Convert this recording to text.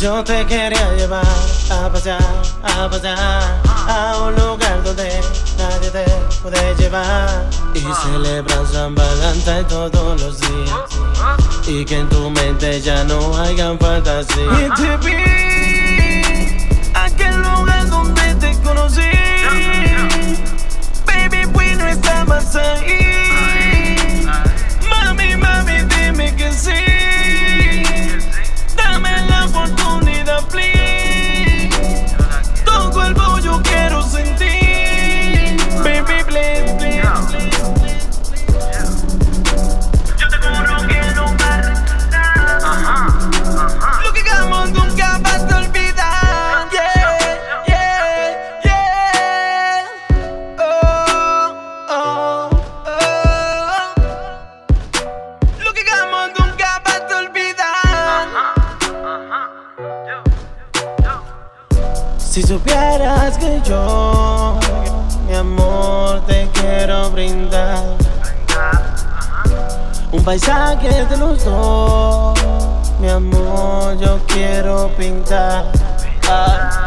Yo te quería llevar a pasear, a pasear a un lugar donde nadie te puede llevar. Y celebrar San Valentín todos los días. Y que en tu mente ya no hayan fantasías. Y te vi aquel lugar donde te conocí, baby, pues no estabas ahí. Si supieras que yo, mi amor, te quiero brindar un paisaje de los dos, mi amor, yo quiero pintar. te